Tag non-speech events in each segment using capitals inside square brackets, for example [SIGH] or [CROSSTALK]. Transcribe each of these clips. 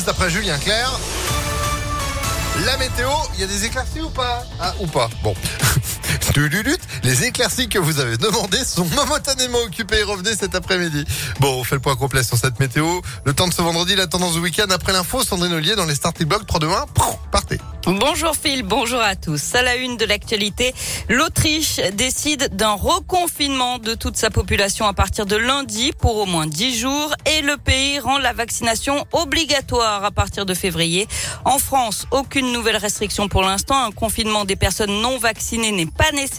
juste après Julien Claire. La météo, il y a des éclaircies ou pas? Ah, ou pas Bon. Les éclaircies que vous avez demandées sont [LAUGHS] momentanément occupées. Revenez cet après-midi. Bon, on fait le point complet sur cette météo. Le temps de ce vendredi, la tendance du week-end après l'info, Sandrine Ollier dans les starting blocks 3 2 1. Partez. Bonjour Phil, bonjour à tous. À la une de l'actualité, l'Autriche décide d'un reconfinement de toute sa population à partir de lundi pour au moins 10 jours et le pays rend la vaccination obligatoire à partir de février. En France, aucune nouvelle restriction pour l'instant. Un confinement des personnes non vaccinées n'est pas nécessaire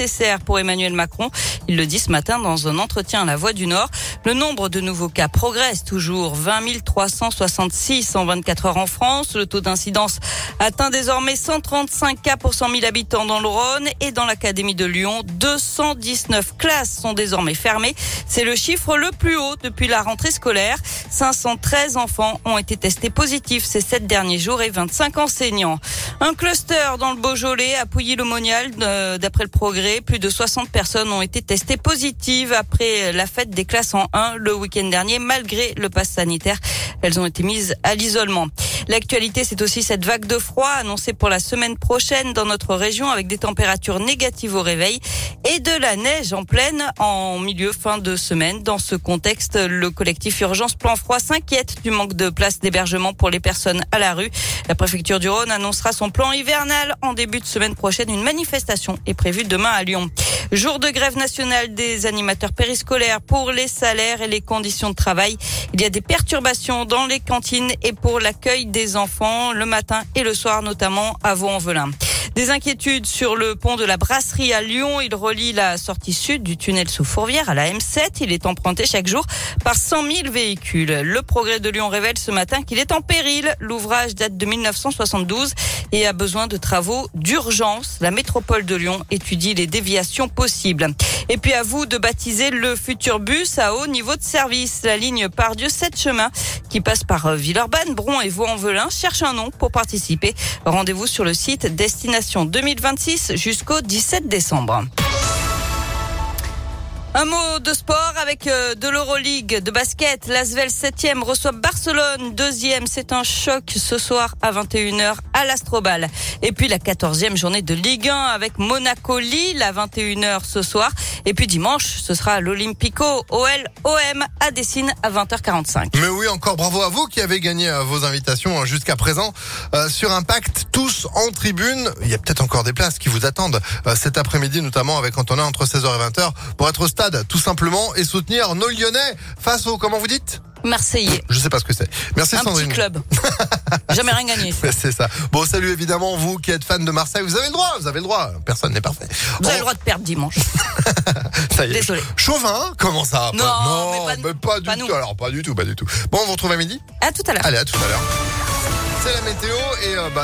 pour Emmanuel Macron. Il le dit ce matin dans un entretien à la Voix du Nord. Le nombre de nouveaux cas progresse toujours. 20 366 en 24 heures en France. Le taux d'incidence atteint désormais 135 cas pour 100 000 habitants dans le Rhône et dans l'Académie de Lyon. 219 classes sont désormais fermées. C'est le chiffre le plus haut depuis la rentrée scolaire. 513 enfants ont été testés positifs ces sept derniers jours et 25 enseignants. Un cluster dans le Beaujolais a pouillé le monial euh, d'après le progrès. Plus de 60 personnes ont été testées positives après la fête des classes en 1 le week-end dernier malgré le pass sanitaire. Elles ont été mises à l'isolement. L'actualité, c'est aussi cette vague de froid annoncée pour la semaine prochaine dans notre région avec des températures négatives au réveil et de la neige en pleine en milieu fin de semaine. Dans ce contexte, le collectif Urgence Plan Froid s'inquiète du manque de place d'hébergement pour les personnes à la rue. La préfecture du Rhône annoncera son plan hivernal en début de semaine prochaine. Une manifestation est prévue demain à Lyon. Jour de grève nationale des animateurs périscolaires pour les salaires et les conditions de travail. Il y a des perturbations dans les cantines et pour l'accueil des enfants le matin et le soir, notamment à Vaux-en-Velin. Des inquiétudes sur le pont de la Brasserie à Lyon. Il relie la sortie sud du tunnel sous Fourvière à la M7. Il est emprunté chaque jour par 100 000 véhicules. Le progrès de Lyon révèle ce matin qu'il est en péril. L'ouvrage date de 1972 et a besoin de travaux d'urgence. La métropole de Lyon étudie les déviations possibles. Et puis à vous de baptiser le futur bus à haut niveau de service. La ligne Pardieu 7 chemins qui passe par Villeurbanne, Bron et Vaux-en-Velin cherche un nom pour participer. Rendez-vous sur le site Destination 2026 jusqu'au 17 décembre. Un mot de sport avec euh, de l'Euroleague de basket. L'Asvel 7e reçoit Barcelone 2e. C'est un choc ce soir à 21h à l'Astrobal. Et puis la 14e journée de Ligue 1 avec Monaco-Lille à 21h ce soir. Et puis dimanche, ce sera l'Olympico OL OM à Dessine à 20h45. Mais oui, encore bravo à vous qui avez gagné euh, vos invitations hein, jusqu'à présent euh, sur Impact, tous en tribune. Il y a peut-être encore des places qui vous attendent cet après-midi, notamment avec Antonin entre 16h et 20h pour être au stade tout simplement, et soutenir nos Lyonnais face au, comment vous dites? Marseillais. Je sais pas ce que c'est. Merci un Sandrine. Petit club. [LAUGHS] Jamais rien gagné. c'est ça. Bon, salut évidemment vous qui êtes fan de Marseille. Vous avez le droit, vous avez le droit. Personne n'est parfait. Vous avez le droit de perdre dimanche. [LAUGHS] ça y est. Désolé. Chauvin, comment ça? Non, non mais pas, du tout. Alors pas du tout, pas du tout. Bon, on vous retrouve à midi. À tout à l'heure. Allez, à tout à l'heure. C'est la météo et euh, bah